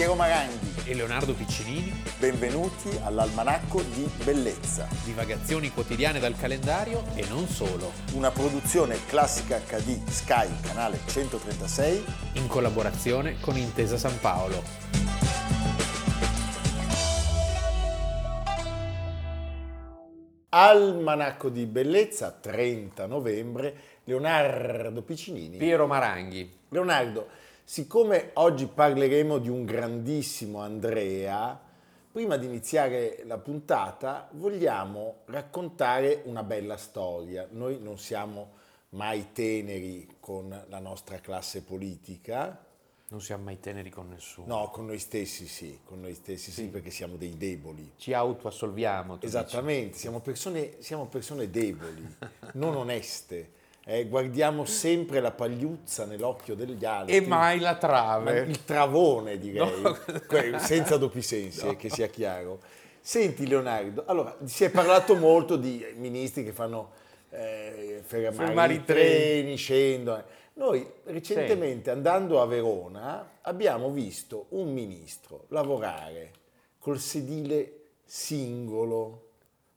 Piero Maranghi e Leonardo Piccinini. Benvenuti all'Almanacco di Bellezza. Divagazioni quotidiane dal calendario e non solo. Una produzione classica HD Sky, canale 136. In collaborazione con Intesa San Paolo. Almanacco di Bellezza, 30 novembre, Leonardo Piccinini. Piero Maranghi. Leonardo, siccome oggi parleremo di un grandissimo Andrea, prima di iniziare la puntata vogliamo raccontare una bella storia. Noi non siamo mai teneri con la nostra classe politica. Non siamo mai teneri con nessuno. No, con noi stessi sì, con noi stessi sì, sì perché siamo dei deboli. Ci autoassolviamo. Esattamente, siamo persone, siamo persone deboli, non oneste eh, guardiamo sempre la pagliuzza nell'occhio degli altri. E mai la trave. il travone, direi, no. senza doppi sensi, no. che sia chiaro. Senti Leonardo, allora si è parlato molto di ministri che fanno eh, fermare, fermare i treni, treni scendono. Noi recentemente sì. andando a Verona abbiamo visto un ministro lavorare col sedile singolo,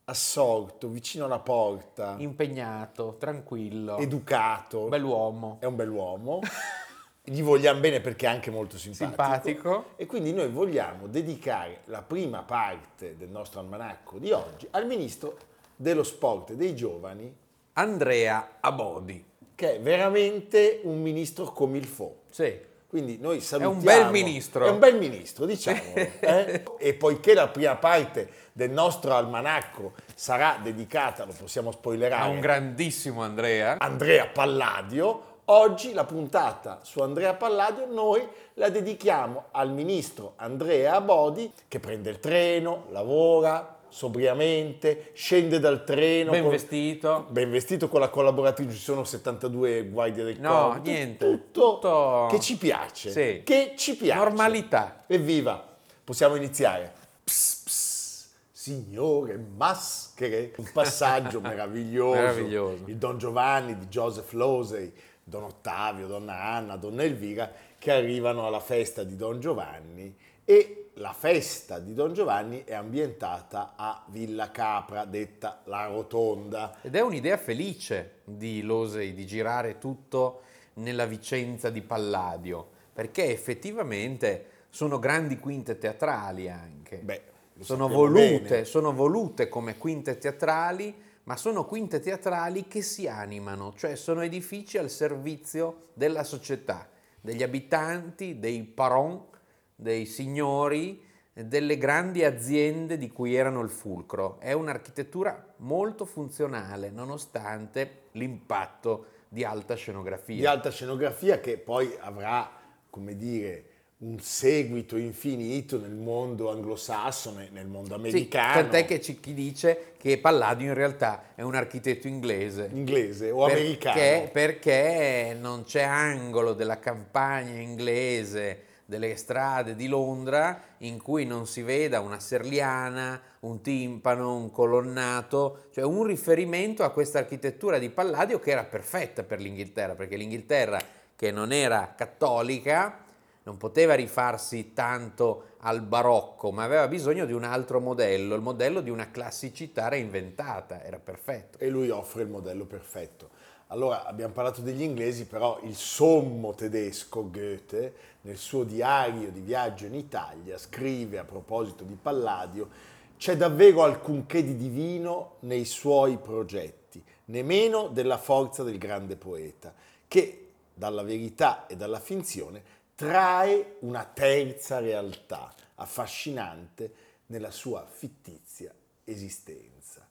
assorto, vicino alla porta. Impegnato, tranquillo. Educato. Bell'uomo. È un bell'uomo. Gli vogliamo bene perché è anche molto simpatico. Simpatico. E quindi noi vogliamo dedicare la prima parte del nostro almanacco di oggi al ministro dello sport e dei giovani. Andrea Abodi. Che è veramente un ministro come il fo. Sì. Quindi noi salutiamo. È un bel ministro. È un bel ministro, diciamo. eh? E poiché la prima parte del nostro almanacco sarà dedicata, lo possiamo spoilerare, a un grandissimo Andrea. Andrea Palladio, oggi la puntata su Andrea Palladio noi la dedichiamo al ministro Andrea Abodi che prende il treno, lavora, sobriamente, scende dal treno. Ben con, vestito. Ben vestito con la collaboratrice, ci sono 72 guardie del no, corpo. niente. Tutto, tutto, che ci piace. Sì. Che ci piace. Normalità. Evviva, possiamo iniziare. Pss, pss, signore maschere, un passaggio meraviglioso. meraviglioso. Il Don Giovanni di Joseph Losey, Don Ottavio, Donna Anna, Donna Elvira, che arrivano alla festa di Don Giovanni e la festa di Don Giovanni è ambientata a Villa Capra, detta La Rotonda. Ed è un'idea felice di Losei di girare tutto nella Vicenza di Palladio, perché effettivamente sono grandi quinte teatrali anche. Beh, sono volute, sono volute come quinte teatrali, ma sono quinte teatrali che si animano, cioè sono edifici al servizio della società, degli abitanti, dei paron dei signori, delle grandi aziende di cui erano il fulcro. È un'architettura molto funzionale nonostante l'impatto di alta scenografia. Di alta scenografia che poi avrà, come dire, un seguito infinito nel mondo anglosassone, nel mondo americano. Sì, tant'è che c'è chi dice che Palladio in realtà è un architetto inglese. Inglese o perché, americano. Perché non c'è angolo della campagna inglese delle strade di Londra in cui non si veda una serliana, un timpano, un colonnato, cioè un riferimento a questa architettura di Palladio che era perfetta per l'Inghilterra, perché l'Inghilterra che non era cattolica non poteva rifarsi tanto al barocco, ma aveva bisogno di un altro modello, il modello di una classicità reinventata, era perfetto. E lui offre il modello perfetto. Allora, abbiamo parlato degli inglesi, però il sommo tedesco Goethe, nel suo diario di viaggio in Italia, scrive a proposito di Palladio, c'è davvero alcunché di divino nei suoi progetti, nemmeno della forza del grande poeta, che dalla verità e dalla finzione trae una terza realtà affascinante nella sua fittizia esistenza.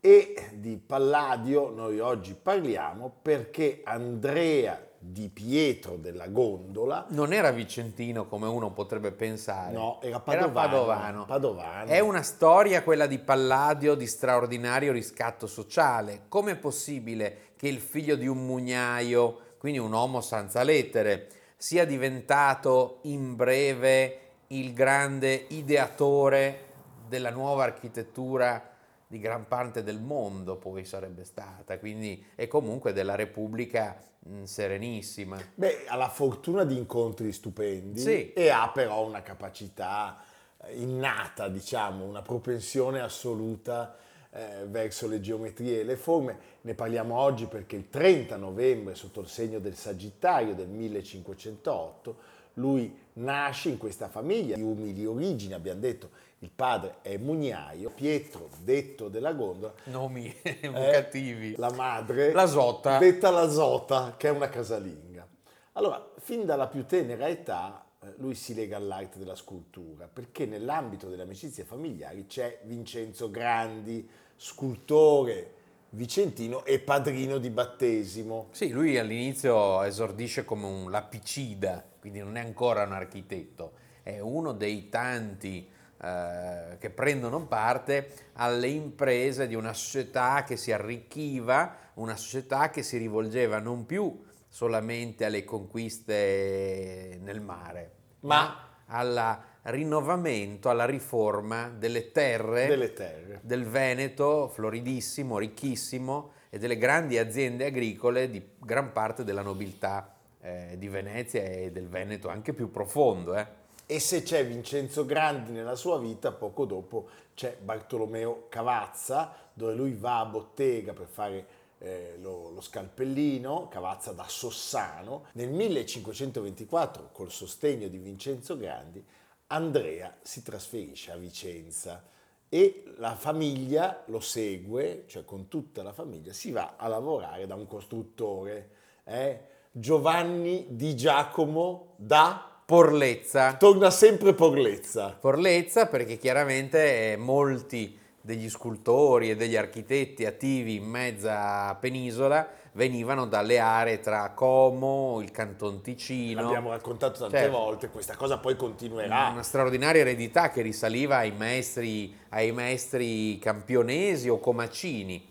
E di Palladio noi oggi parliamo perché Andrea di Pietro della Gondola non era vicentino come uno potrebbe pensare. No, era padovano. Era padovano. padovano. È una storia quella di Palladio di straordinario riscatto sociale. Com'è possibile che il figlio di un mugnaio, quindi un uomo senza lettere, sia diventato in breve il grande ideatore della nuova architettura di gran parte del mondo poi sarebbe stata, quindi è comunque della Repubblica mh, serenissima. Beh, ha la fortuna di incontri stupendi Sì. e ha però una capacità eh, innata, diciamo, una propensione assoluta eh, verso le geometrie e le forme. Ne parliamo oggi perché il 30 novembre, sotto il segno del Sagittario del 1508, lui nasce in questa famiglia di umili origini, abbiamo detto, il padre è mugnaio, Pietro, detto della gondola, Nomi è evocativi. la madre, La Zota. detta la Zota, che è una casalinga. Allora, fin dalla più tenera età, eh, lui si lega all'arte della scultura, perché nell'ambito delle amicizie familiari c'è Vincenzo Grandi, scultore vicentino e padrino di battesimo. Sì, lui all'inizio esordisce come un lapicida, quindi non è ancora un architetto, è uno dei tanti eh, che prendono parte alle imprese di una società che si arricchiva, una società che si rivolgeva non più solamente alle conquiste nel mare, Ma- al rinnovamento, alla riforma delle terre delle terre. del Veneto, floridissimo, ricchissimo, e delle grandi aziende agricole di gran parte della nobiltà eh, di Venezia e del Veneto, anche più profondo. eh. E se c'è Vincenzo Grandi nella sua vita, poco dopo c'è Bartolomeo Cavazza, dove lui va a bottega per fare eh, lo, lo scalpellino, Cavazza da Sossano. Nel 1524, col sostegno di Vincenzo Grandi, Andrea si trasferisce a Vicenza e la famiglia lo segue, cioè con tutta la famiglia, si va a lavorare da un costruttore, eh, Giovanni Di Giacomo da Porlezza. Torna sempre Porlezza. Porlezza perché chiaramente molti degli scultori e degli architetti attivi in mezza penisola venivano dalle aree tra Como, il Canton Ticino. L'abbiamo raccontato tante Certo. volte, questa cosa poi continuerà. Una straordinaria eredità che risaliva ai maestri, ai maestri campionesi o comacini.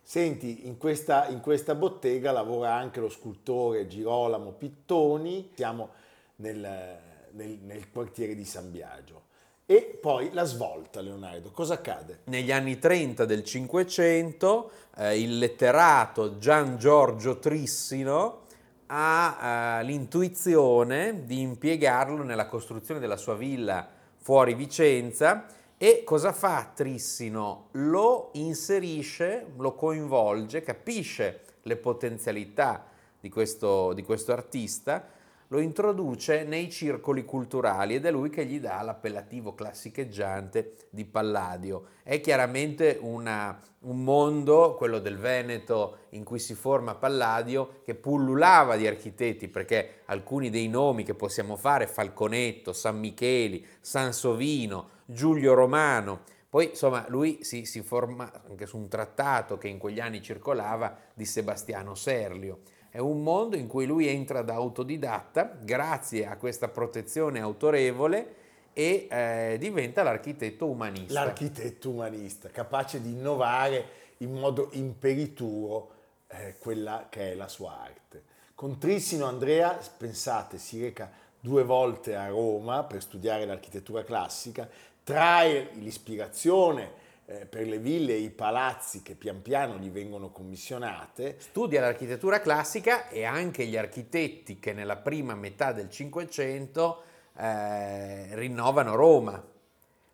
Senti, in questa, in questa bottega lavora anche lo scultore Girolamo Pittoni, siamo nel, nel- nel quartiere di San Biagio. E poi la svolta, Leonardo, cosa accade? Negli anni 30 del Cinquecento eh, il letterato Gian Giorgio Trissino ha eh, l'intuizione di impiegarlo nella costruzione della sua villa fuori Vicenza e cosa fa Trissino? Lo inserisce, lo coinvolge, capisce le potenzialità di questo, di questo artista, lo introduce nei circoli culturali ed è lui che gli dà l'appellativo classicheggiante di Palladio. È chiaramente una- un mondo, quello del Veneto, in cui si forma Palladio, che pullulava di architetti, perché alcuni dei nomi che possiamo fare, Falconetto, San Micheli, Sansovino, Giulio Romano, poi insomma lui si, si forma anche su un trattato che in quegli anni circolava di Sebastiano Serlio. È un mondo in cui lui entra da autodidatta grazie a questa protezione autorevole e eh, diventa l'architetto umanista. L'architetto umanista, capace di innovare in modo imperituro eh, quella che è la sua arte. Con Trissino Andrea, pensate, si reca due volte a Roma per studiare l'architettura classica, trae l'ispirazione per le ville e i palazzi che pian piano gli vengono commissionate, Studia l'architettura classica e anche gli architetti che nella prima metà del Cinquecento eh, rinnovano Roma,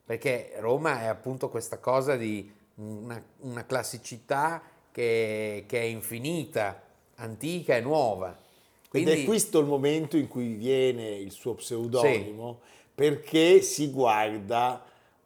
perché Roma è appunto questa cosa di una, una classicità che, che è infinita, antica e nuova. Ed è questo il momento in cui viene il suo pseudonimo, perché si guarda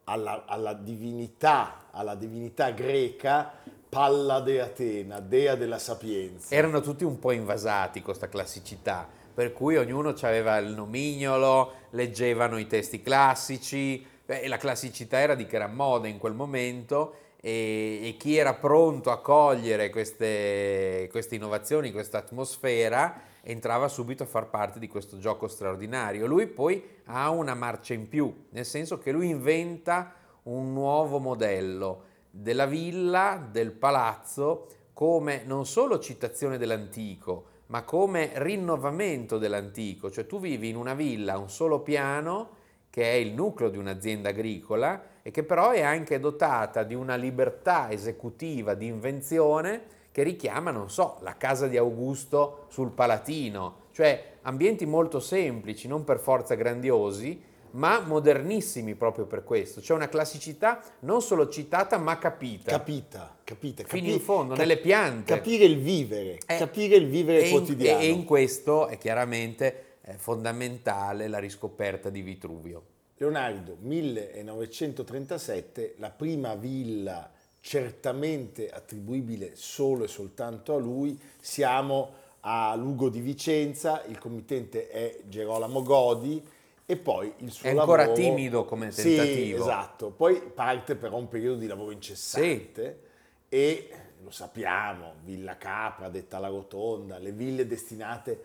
alla, alla divinità, alla divinità greca Palla de Atena, dea della sapienza. erano tutti un po' invasati con questa classicità, per cui ognuno aveva il nomignolo, leggevano i testi classici, e la classicità era di gran moda in quel momento e, e chi era pronto a cogliere queste, queste innovazioni, questa atmosfera, entrava subito a far parte di questo gioco straordinario. Lui poi ha una marcia in più, nel senso che lui inventa un nuovo modello della villa, del palazzo, come non solo citazione dell'antico, ma come rinnovamento dell'antico. Cioè tu vivi in una villa a un solo piano che è il nucleo di un'azienda agricola e che però è anche dotata di una libertà esecutiva di invenzione che richiama, non so, la casa di Augusto sul Palatino, cioè ambienti molto semplici, non per forza grandiosi, ma modernissimi proprio per questo. C'è una classicità non solo citata ma capita. Capita, capita. Fino capi- in fondo, cap- nelle piante. Capire il vivere, Eh, capire il vivere e in- quotidiano. e in questo è chiaramente eh, fondamentale la riscoperta di Vitruvio. Leonardo, 1937, la prima villa certamente attribuibile solo e soltanto a lui, siamo a Lugo di Vicenza, il committente è Gerolamo Godi e poi il suo È ancora lavoro... timido come Sì, tentativo. esatto, poi parte però un periodo di lavoro incessante e lo sappiamo, Villa Capra, detta la Rotonda, le ville destinate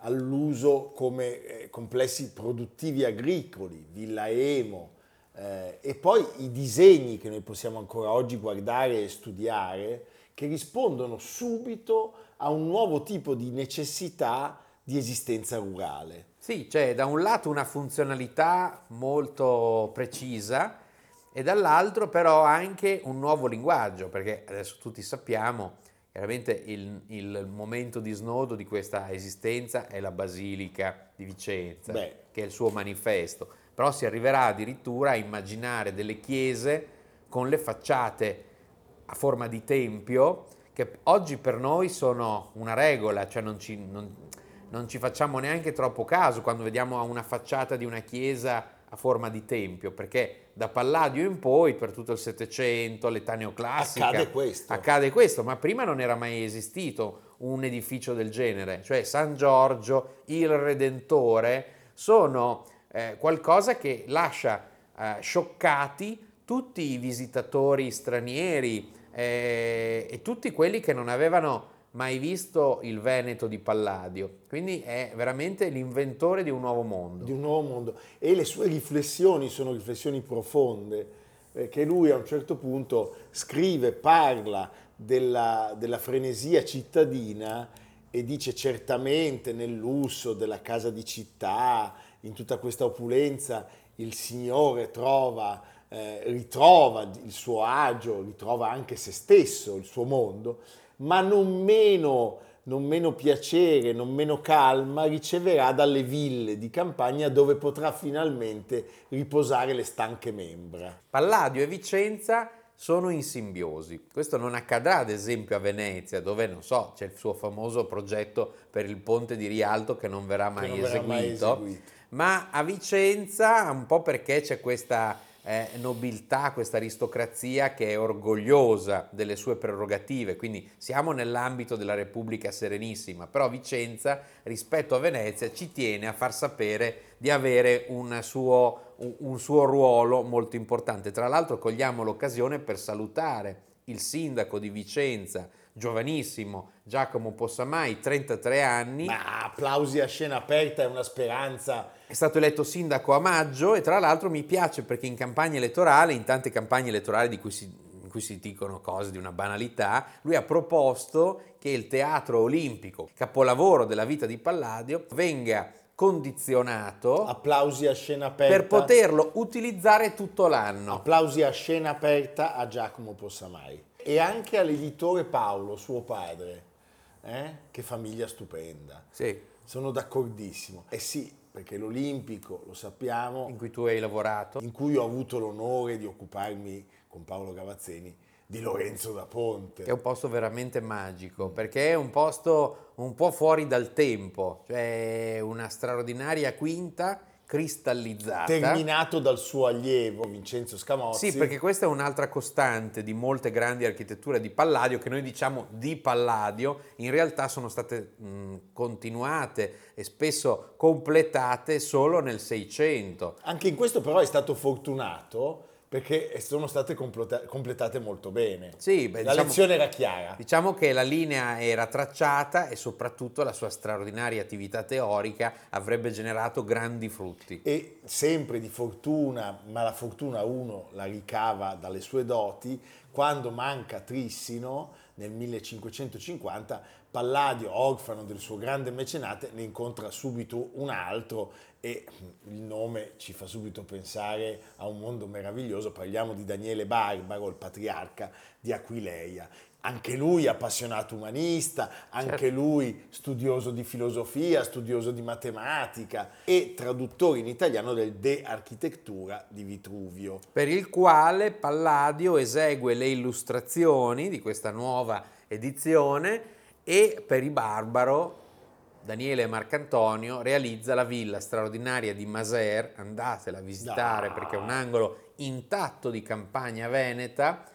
all'uso come eh, complessi produttivi agricoli, Villa Emo, eh, e poi i disegni che noi possiamo ancora oggi guardare e studiare, che rispondono subito a un nuovo tipo di necessità di esistenza rurale. Sì, c'è da un lato una funzionalità molto precisa e dall'altro però anche un nuovo linguaggio, perché adesso tutti sappiamo, chiaramente il, il momento di snodo di questa esistenza è la Basilica di Vicenza, Beh. che è il suo manifesto, però si arriverà addirittura a immaginare delle chiese con le facciate a forma di tempio, che oggi per noi sono una regola, cioè non ci, non- non ci facciamo neanche troppo caso quando vediamo una facciata di una chiesa a forma di tempio, perché da Palladio in poi, per tutto il Settecento, l'età neoclassica, Accade questo. accade questo, ma prima non era mai esistito un edificio del genere, cioè San Giorgio, il Redentore, sono eh, qualcosa che lascia eh, scioccati tutti i visitatori stranieri eh, e tutti quelli che non avevano mai visto il Veneto di Palladio. Quindi è veramente l'inventore di un nuovo mondo. di un nuovo mondo e le sue riflessioni sono riflessioni profonde perché lui a un certo punto scrive, parla della, della frenesia cittadina e dice certamente nel lusso della casa di città, in tutta questa opulenza, il Signore trova, eh, ritrova il suo agio, ritrova anche se stesso, il suo mondo, ma non meno, non meno piacere, non meno calma riceverà dalle ville di campagna dove potrà finalmente riposare le stanche membra. Palladio e Vicenza sono in simbiosi. Questo non accadrà ad esempio a Venezia, dove non so, c'è il suo famoso progetto per il ponte di Rialto che non verrà mai, non verrà eseguito, mai eseguito. Ma a Vicenza un po' perché c'è questa eh, nobiltà, questa aristocrazia che è orgogliosa delle sue prerogative, quindi siamo nell'ambito della Repubblica Serenissima, però Vicenza rispetto a Venezia ci tiene a far sapere di avere un suo, un- suo ruolo molto importante. Tra l'altro cogliamo l'occasione per salutare il sindaco di Vicenza, giovanissimo, Giacomo Possamai, 33 anni, Ma applausi a scena aperta è una speranza. È stato eletto sindaco a maggio e tra l'altro mi piace perché in campagna elettorale, in tante campagne elettorali di cui si, in cui si dicono cose di una banalità, lui ha proposto che il teatro olimpico, capolavoro della vita di Palladio, venga condizionato Applausi a scena aperta. per poterlo utilizzare tutto l'anno. Applausi a scena aperta a Giacomo Possamai e anche all'editore Paolo, suo padre. Eh? Che famiglia stupenda. Sì, Sono d'accordissimo. Eh sì, perché l'Olimpico, lo sappiamo, in cui tu hai lavorato. in cui ho avuto l'onore di occuparmi con Paolo Gavazzeni di Lorenzo da Ponte. È un posto veramente magico perché è un posto un po' fuori dal tempo, cioè una straordinaria quinta cristallizzata. Terminato dal suo allievo Vincenzo Scamozzi. Sì, perché questa è un'altra costante di molte grandi architetture di Palladio, che noi diciamo di Palladio, in realtà sono state mh, continuate e spesso completate solo nel 600. Anche in questo però è stato fortunato perché sono state completa- completate molto bene. Sì, beh, La diciamo- lezione era chiara. Diciamo che la linea era tracciata e soprattutto la sua straordinaria attività teorica avrebbe generato grandi frutti. E sempre di fortuna, ma la fortuna uno la ricava dalle sue doti, quando manca Trissino nel 1550, Palladio, orfano del suo grande mecenate, ne incontra subito un altro e il nome ci fa subito pensare a un mondo meraviglioso. Parliamo di Daniele Barbaro, il patriarca di Aquileia anche lui appassionato umanista, anche certo. lui studioso di filosofia, studioso di matematica e traduttore in italiano del De Architettura di Vitruvio. Per il quale Palladio esegue le illustrazioni di questa nuova edizione e per i Barbaro Daniele e Marcantonio realizza la villa straordinaria di Maser, andatela a visitare no. perché è un angolo intatto di campagna veneta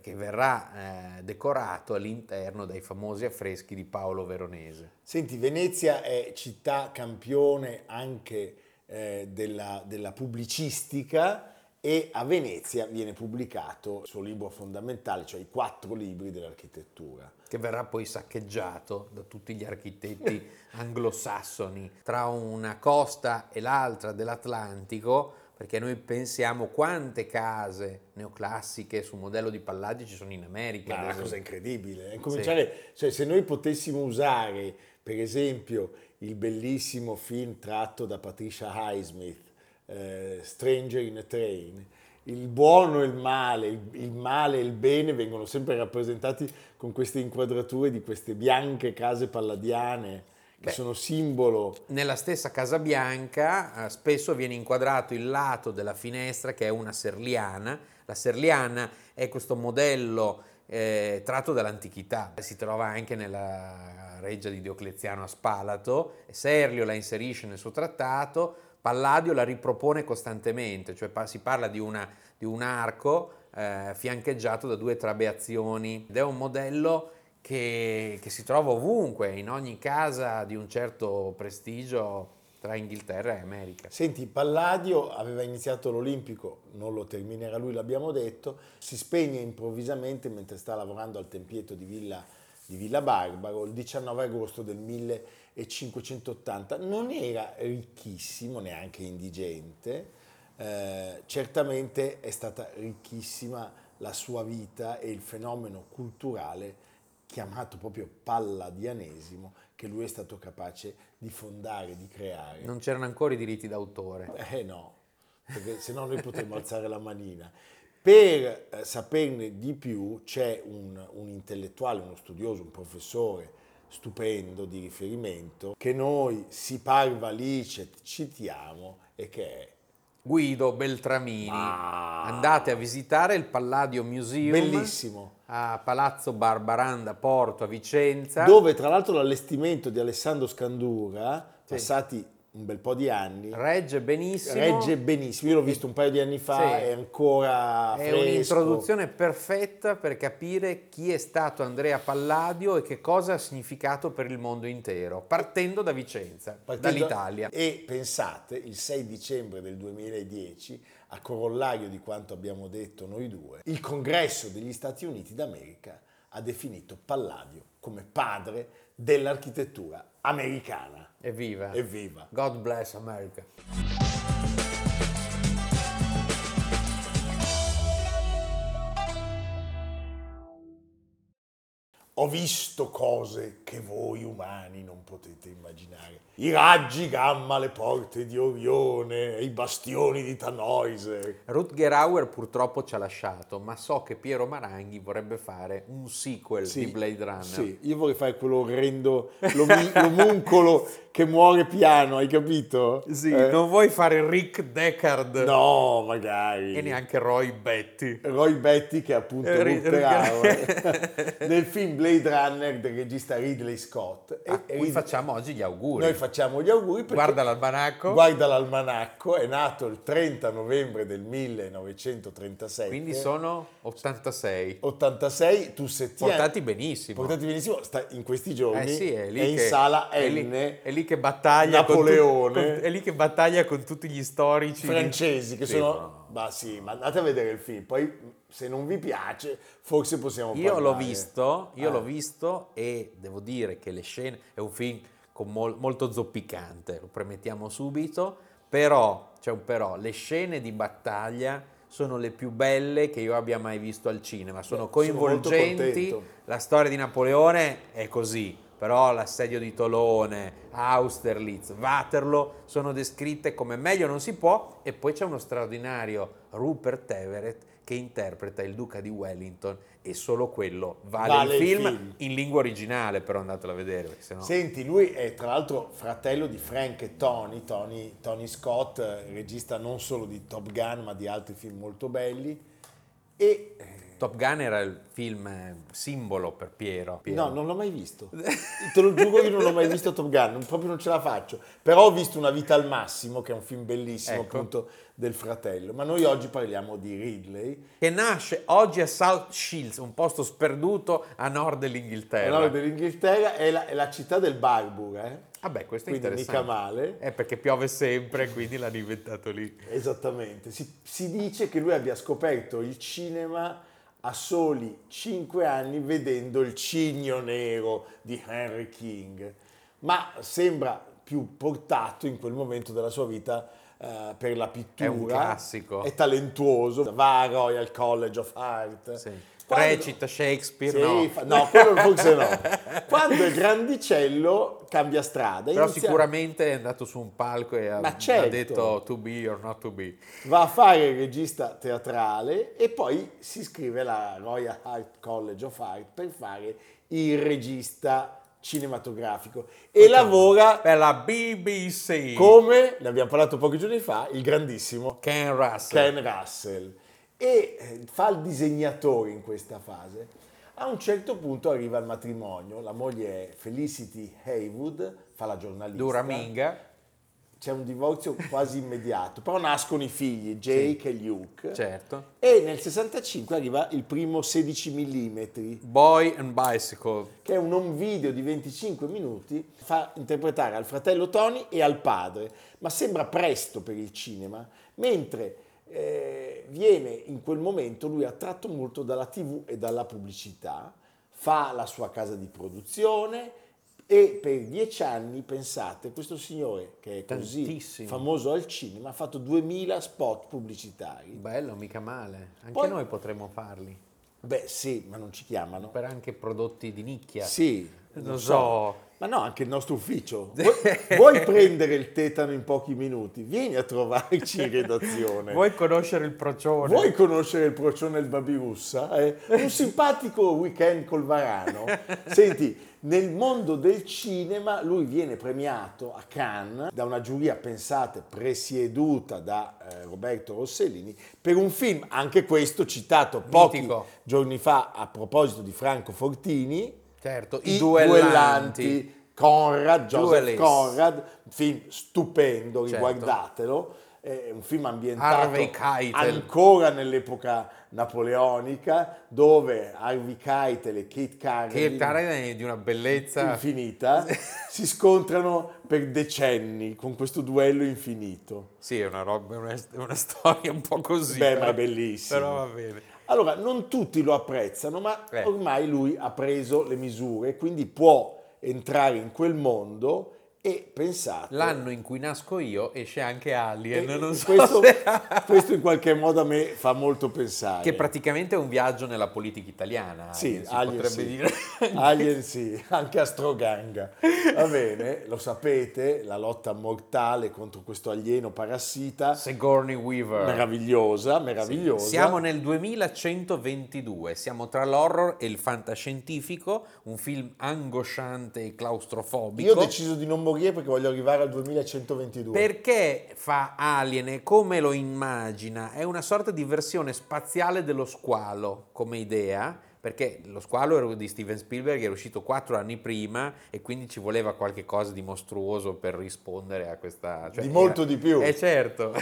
che verrà eh, decorato all'interno dai famosi affreschi di Paolo Veronese. Senti, Venezia è città campione anche eh, della, della pubblicistica e a Venezia viene pubblicato il suo libro fondamentale, cioè i quattro libri dell'architettura. Che verrà poi saccheggiato da tutti gli architetti anglosassoni. Tra una costa e l'altra dell'Atlantico perché noi pensiamo quante case neoclassiche su modello di Palladio ci sono in America. Ma è una cosa incredibile. Incominciare, sì. cioè, se noi potessimo usare, per esempio, il bellissimo film tratto da Patricia Highsmith, eh, Stranger in a Train, il buono e il male, il, il, male e il bene vengono sempre rappresentati con queste inquadrature di queste bianche case palladiane che Beh, sono simbolo. Nella stessa Casa Bianca eh, spesso viene inquadrato il lato della finestra che è una serliana. La serliana è questo modello eh, tratto dall'antichità, si trova anche nella reggia di Diocleziano a Spalato, Serlio la inserisce nel suo trattato, Palladio la ripropone costantemente, cioè si parla di, una, di un arco eh, fiancheggiato da due trabeazioni ed è un modello che, che si trova ovunque, in ogni casa di un certo prestigio tra Inghilterra e America. Senti, Palladio aveva iniziato l'Olimpico, non lo terminerà lui, l'abbiamo detto, si spegne improvvisamente mentre sta lavorando al tempietto di Villa, di Villa Barbaro il 19 agosto del 1580. Non era ricchissimo, neanche indigente, eh, certamente è stata ricchissima la sua vita e il fenomeno culturale chiamato proprio palladianesimo che lui è stato capace di fondare, di creare. Non c'erano ancora i diritti d'autore. Eh no, perché se no noi potremmo alzare la manina. Per eh, saperne di più c'è un, un intellettuale, uno studioso, un professore stupendo di riferimento che noi si parva licet citiamo e che è Guido Beltramini. Ah. Andate a visitare il Palladio Museum. Bellissimo. A Palazzo Barbaranda Porto a Vicenza. Dove tra l'altro l'allestimento di Alessandro Scandura, sì. passati un bel po' di anni. Regge benissimo. Regge benissimo, io l'ho visto un paio di anni fa, sì. è ancora È un'introduzione perfetta per capire chi è stato Andrea Palladio e che cosa ha significato per il mondo intero, partendo da Vicenza, partendo, dall'Italia. E pensate, il 6 dicembre del 2010, a corollario di quanto abbiamo detto noi due, il congresso degli Stati Uniti d'America ha definito Palladio come padre dell'architettura americana. Evviva. Evviva. God bless America. Ho visto cose che voi umani non potete immaginare. I raggi gamma alle porte di Orione i bastioni di Tannhäuser. Rutger Hauer purtroppo ci ha lasciato, ma so che Piero Maranghi vorrebbe fare un sequel sì, di Blade Runner. Sì, io vorrei fare quello orrendo, l'omuncolo che muore piano, hai capito? Sì, eh? non vuoi fare Rick Deckard? No, magari. E neanche Roy Betty. Roy Betty che appunto eh, Hauer. Nel film Blade Runner del regista Ridley Scott. E, cui facciamo oggi gli auguri. Noi facciamo gli auguri guarda l'almanacco. Guarda l'almanacco, è nato il 30 novembre del 1936. Quindi sono 86. 86, tu se ti Portati benissimo. Portati benissimo, sta in questi giorni eh sì, è, lì è che, in sala N. È lì, è lì che battaglia Napoleone. Con tu, con, è lì che battaglia con tutti gli storici francesi che sì, sono no. Ma sì, ma andate a vedere il film, poi se non vi piace forse possiamo io parlare. L'ho visto, io eh. l'ho visto e devo dire che le scene, è un film mol, molto zoppicante, lo premettiamo subito, però, c'è un però, le scene di battaglia sono le più belle che io abbia mai visto al cinema, sono sono coinvolgenti, contento. la storia di Napoleone è così, però l'assedio di Tolone, Austerlitz, Waterloo sono descritte come meglio non si può e poi c'è uno straordinario Rupert Everett che interpreta il duca di Wellington e solo quello vale, Vale il, il film, film. in lingua originale però andatelo a vedere sennò... Senti, lui è tra l'altro fratello di Frank e Tony, Tony, Tony Scott, regista non solo di Top Gun ma di altri film molto belli. E eh, Top Gun era il film eh, simbolo per Piero. Piero. no, non l'ho mai visto. Te lo giuro che non l'ho mai visto Top Gun, proprio non ce la faccio. Però ho visto Una vita al massimo, che è un film bellissimo Ecco. appunto del fratello. Ma noi oggi parliamo di Ridley, Che nasce oggi a South Shields, un posto sperduto a nord dell'Inghilterra. nome dell'Inghilterra, è la, è la città del Barbour, eh? Vabbè, questo è quindi interessante. mica male. È perché piove sempre, quindi l'hanno inventato lì. Esattamente, si, si dice che lui abbia scoperto il cinema a soli 5 anni vedendo il cigno nero di Henry King, ma sembra più portato in quel momento della sua vita eh, per la pittura. È un classico. È talentuoso, va al Royal College of Art. Sì. Quando- Recita Shakespeare, Sì, no. fa- no, quello forse no. Quando è grandicello cambia strada. Però inizia- sicuramente è andato su un palco e ha, Ma ha certo. detto to be or not to be. va a fare il regista teatrale e poi si iscrive alla Royal Art College of Art per fare il regista cinematografico e lavora Per la BBC. come, ne abbiamo parlato pochi giorni fa, il grandissimo Ken Russell. Ken Russell e eh, fa il disegnatore in questa fase. A un certo punto arriva il matrimonio, la moglie è Felicity Haywood, fa la giornalista. Dura minga. C'è un divorzio quasi immediato, però nascono i figli, Jake e Luke. Certo. E nel 65 arriva il primo 16 mm, Boy and Bicycle. che è un home video di 25 minuti, fa interpretare al fratello Tony e al padre, ma sembra presto per il cinema, mentre eh, viene in quel momento lui attratto molto dalla tv e dalla pubblicità, fa la sua casa di produzione e per dieci anni, pensate, questo signore che è così Tantissimo. famoso al cinema ha fatto 2000 spot pubblicitari. Bello, mica male. Anche Poi- noi potremmo farli. Beh sì, ma non ci chiamano. Per anche prodotti di nicchia. Sì, Non so. Ma no, anche il nostro ufficio. Vuoi, vuoi prendere il tetano in pochi minuti? Vieni a trovarci in redazione. Vuoi conoscere il procione? Vuoi conoscere il procione del Babirussa? Eh? Un simpatico weekend col Varano. Senti, nel mondo del cinema lui viene premiato a Cannes da una giuria, pensate, presieduta da eh, Roberto Rossellini per un film, anche questo citato pochi Mitico. giorni fa a proposito di Franco Fortini, Certo, i i duellanti. duellanti. Conrad, Joseph Duelist. Conrad, film stupendo, Certo. riguardatelo, è un film ambientato ancora nell'epoca napoleonica, dove Harvey Keitel e Kate Carradine, Karen è di una bellezza. infinita, si scontrano per decenni con questo duello infinito. Sì, è una roba, è una, una storia un po' così. Beh, ma è bellissimo. Però va bene. Allora, non tutti lo apprezzano, ma Eh. ormai lui ha preso le misure, quindi può entrare in quel mondo e pensate... L'anno in cui nasco io esce anche Alien, so questo, se- questo in qualche modo a me fa molto pensare. Che praticamente è un viaggio nella politica italiana. Sì, Alien, si Alien potrebbe sì. dire. Alien sì, anche Astroganga. Va bene, lo sapete, la lotta mortale contro questo alieno parassita, Sigourney Weaver. meravigliosa, meravigliosa. Siamo nel 2122, siamo tra l'horror e il fantascientifico, un film angosciante e claustrofobico. Io ho deciso di non morire perché voglio arrivare al 2122. Perché fa Alien e come lo immagina? È una sorta di versione spaziale dello squalo come idea, perché lo squalo era di Steven Spielberg, era uscito quattro anni prima e quindi ci voleva qualche cosa di mostruoso per rispondere a questa... cioè Di molto era- di più. Eh certo.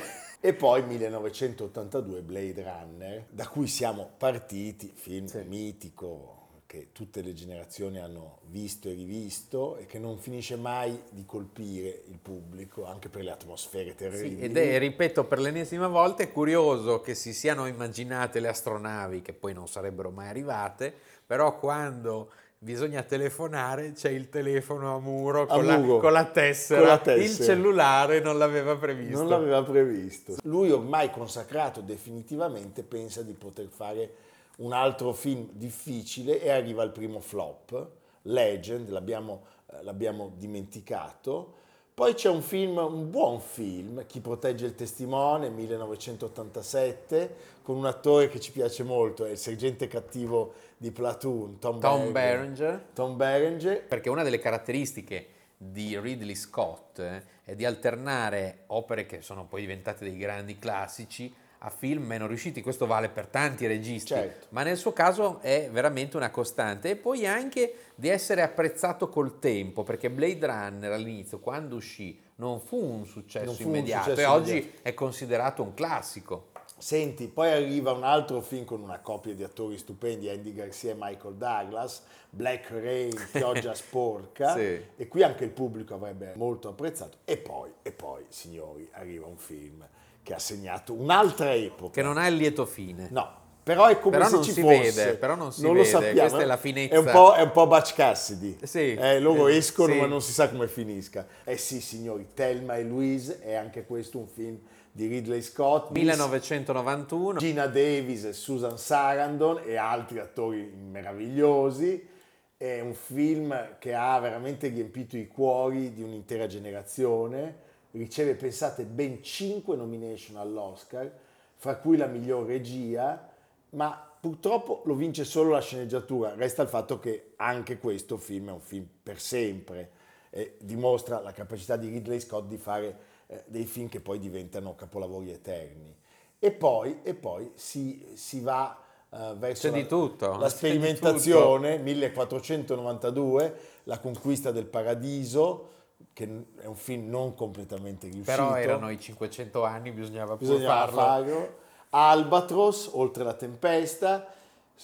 E poi 1982 Blade Runner, da cui siamo partiti, film Sì. mitico che tutte le generazioni hanno visto e rivisto e che non finisce mai di colpire il pubblico, anche per le atmosfere Sì, terribili. ed è, ripeto per l'ennesima volta, è curioso che si siano immaginate le astronavi che poi non sarebbero mai arrivate, però quando bisogna telefonare, c'è il telefono a muro A con, la, muro, con la tessera. con la il tessera. cellulare non l'aveva previsto. Non l'aveva previsto. Lui ormai consacrato definitivamente pensa di poter fare un altro film difficile e arriva al primo flop, Legend, l'abbiamo, eh, l'abbiamo dimenticato. Poi c'è un film, un buon film, Chi protegge il testimone, 1987, con un attore che ci piace molto, è il sergente cattivo di Platoon, Tom, Tom Berenger. Berenger. Tom Berenger. Perché una delle caratteristiche di Ridley Scott eh, è di alternare opere che sono poi diventate dei grandi classici a film meno riusciti, questo vale per tanti registi, Certo. ma nel suo caso è veramente una costante e poi anche di essere apprezzato col tempo, perché Blade Runner all'inizio, quando uscì, non fu un successo fu un immediato successo e oggi immediato. è considerato un classico. Senti, poi arriva un altro film con una coppia di attori stupendi, Andy Garcia e Michael Douglas, Black Rain, Pioggia sporca, Sì. e qui anche il pubblico avrebbe molto apprezzato. E poi, e poi, signori, arriva un film che ha segnato un'altra epoca. Che non ha il lieto fine. No, però è come Però se non ci si fosse. vede, però non si lo vede, sappiamo. questa è la finezza. È un po', è un po' Butch Cassidy. Sì. Eh, loro Eh, escono sì. ma non si sa come finisca. Eh sì, signori, Thelma e Louise è anche questo un film di Ridley Scott. 1991. Gina Davis e Susan Sarandon e altri attori meravigliosi. È un film che ha veramente riempito i cuori di un'intera generazione. Riceve, pensate, ben 5 nomination all'Oscar, fra cui la miglior regia, ma purtroppo lo vince solo la sceneggiatura. Resta il fatto che anche questo film è un film per sempre e dimostra la capacità di Ridley Scott di fare eh, dei film che poi diventano capolavori eterni. E poi, e poi si, si va eh, verso la- tutto, la di sperimentazione, 1492, La conquista del paradiso, che è un film non completamente riuscito. Però erano i 500 anni, bisognava Bisognava farlo. Albatros, Oltre la tempesta,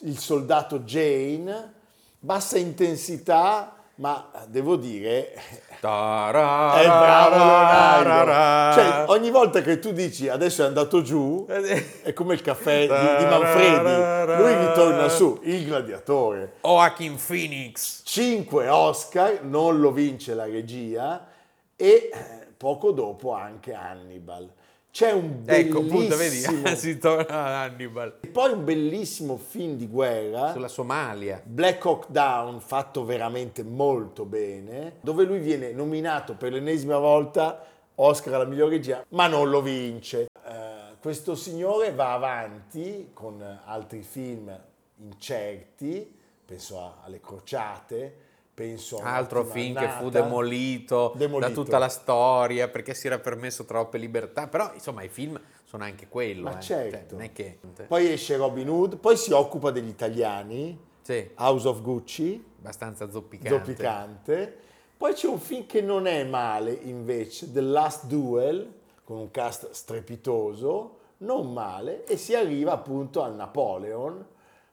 Il soldato Jane, bassa intensità, ma devo dire Tarara, è bravo Leonardo. Cioè, ogni volta che tu dici adesso è andato giù, è come il caffè di, di Manfredi. Lui ritorna su, il gladiatore. Joaquin Phoenix. 5 Oscar, non lo vince la regia e eh, poco dopo anche Hannibal. C'è un Ecco, appunto, vedi, bellissimo, si torna a Hannibal. e poi un bellissimo film di guerra, Sulla Somalia. Black Hawk Down, fatto veramente molto bene, dove lui viene nominato per l'ennesima volta Oscar alla miglior regia, ma non lo vince. Eh, questo signore va avanti con altri film incerti, penso a- alle crociate, penso Altro film che fu demolito, Demolito. da tutta la storia perché si era permesso troppe libertà. Però, insomma, i film sono anche quello. Ma eh. Cioè, certo. non è che... Poi esce Robin Hood, poi si occupa degli italiani, Sì, House of Gucci, abbastanza zoppicante. zoppicante. Poi c'è un film che non è male invece, The Last Duel, con un cast strepitoso, non male, e si arriva appunto al Napoleon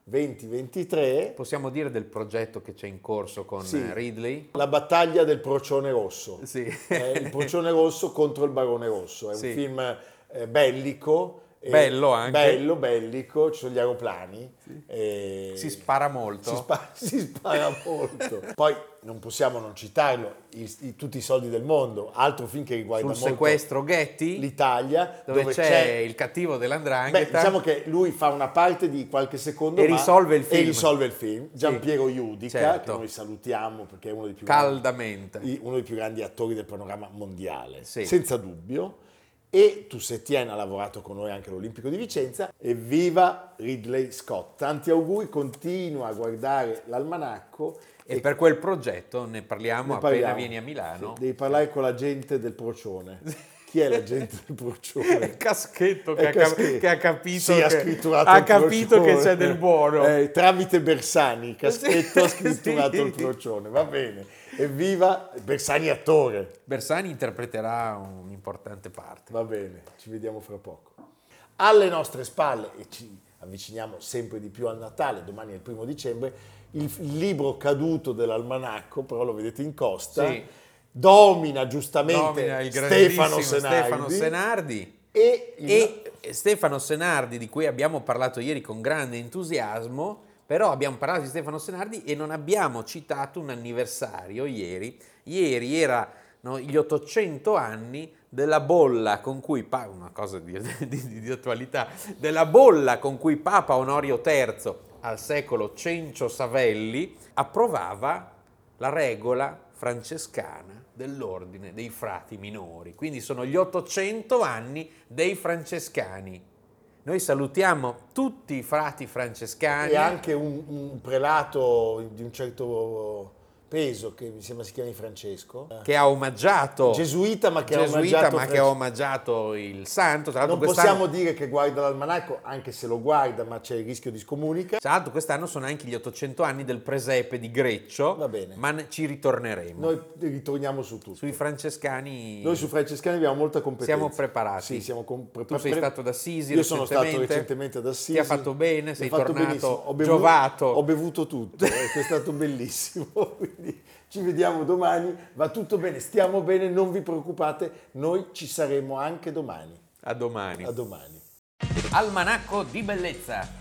2023, Possiamo dire del progetto che c'è in corso con Sì. eh, Ridley? La battaglia del procione rosso. Sì. È il procione rosso contro il barone rosso, è Sì. un film eh, bellico. E- Bello anche. Bello, bellico, ci sono gli aeroplani. e- Si spara molto. Si, spa- si spara molto. Poi non possiamo non citarlo, i- i- tutti i soldi del mondo, altro film che riguarda Sul molto sequestro Getty, l'Italia, dove, dove, c'è, il cattivo Beh, dell'andrangheta. diciamo che lui fa una parte di qualche secondo E ma- risolve il E film. risolve il film. Giampiero Iudica, certo. che noi salutiamo perché è uno dei più grandi uno dei più grandi attori del panorama mondiale, Sì. senza dubbio. E tu Setien ha lavorato con noi anche all'Olimpico di Vicenza. Evviva Ridley Scott! Tanti auguri, continua a guardare l'almanacco E per quel progetto ne parliamo ne appena parliamo. vieni a Milano. Sì, devi parlare con la gente del procione. Chi è la gente del procione? Il caschetto che, È ha, Caschetto. che ha capito, Sì, che, ha ha capito che c'è del buono. Eh, tramite Bersani, Caschetto ha Sì. scritturato il procione, va bene. Evviva Bersani attore. Bersani interpreterà un'importante parte. Va bene, ci vediamo fra poco. Alle nostre spalle, e ci avviciniamo sempre di più al Natale, domani è il primo dicembre, il, libro caduto dell'almanacco, però lo vedete in costa, Sì. domina giustamente Nomina il Stefano Senardi, Stefano Senardi. e, il- E Stefano Senardi, di cui abbiamo parlato ieri con grande entusiasmo, Però abbiamo parlato di Stefano Senardi e non abbiamo citato un anniversario ieri. Ieri erano gli 800 anni della bolla con cui, una cosa di, di, di attualità, della bolla con cui Papa Onorio III al secolo Cencio Savelli approvava la regola francescana dell'ordine dei frati minori. Quindi sono gli 800 anni dei francescani. Noi salutiamo tutti i frati francescani. E anche un, un prelato di un certo peso, che mi sembra si chiami Francesco. Che ha omaggiato. Gesuita, ma che Gesuita, ha omaggiato. ma che ha omaggiato il santo. Tra non quest'anno... possiamo dire che guarda l'almanacco, anche se lo guarda, ma c'è il rischio di scomunica. Tra l'altro, quest'anno sono anche gli 800 anni del presepe di Greccio. Va bene. Ma ci ritorneremo. Noi ritorniamo su tutto. Sui francescani. Noi sui francescani abbiamo molta competenza. Siamo preparati. Sì, siamo com- tu sei stato ad Assisi. Io sono stato recentemente ad Assisi. Ti ha fatto bene, sei fatto tornato ho bevuto, giovato. Ho bevuto tutto, è stato bellissimo. Ci vediamo domani, va tutto bene, stiamo bene, non vi preoccupate, noi ci saremo anche domani. A domani. A domani. Almanacco di bellezza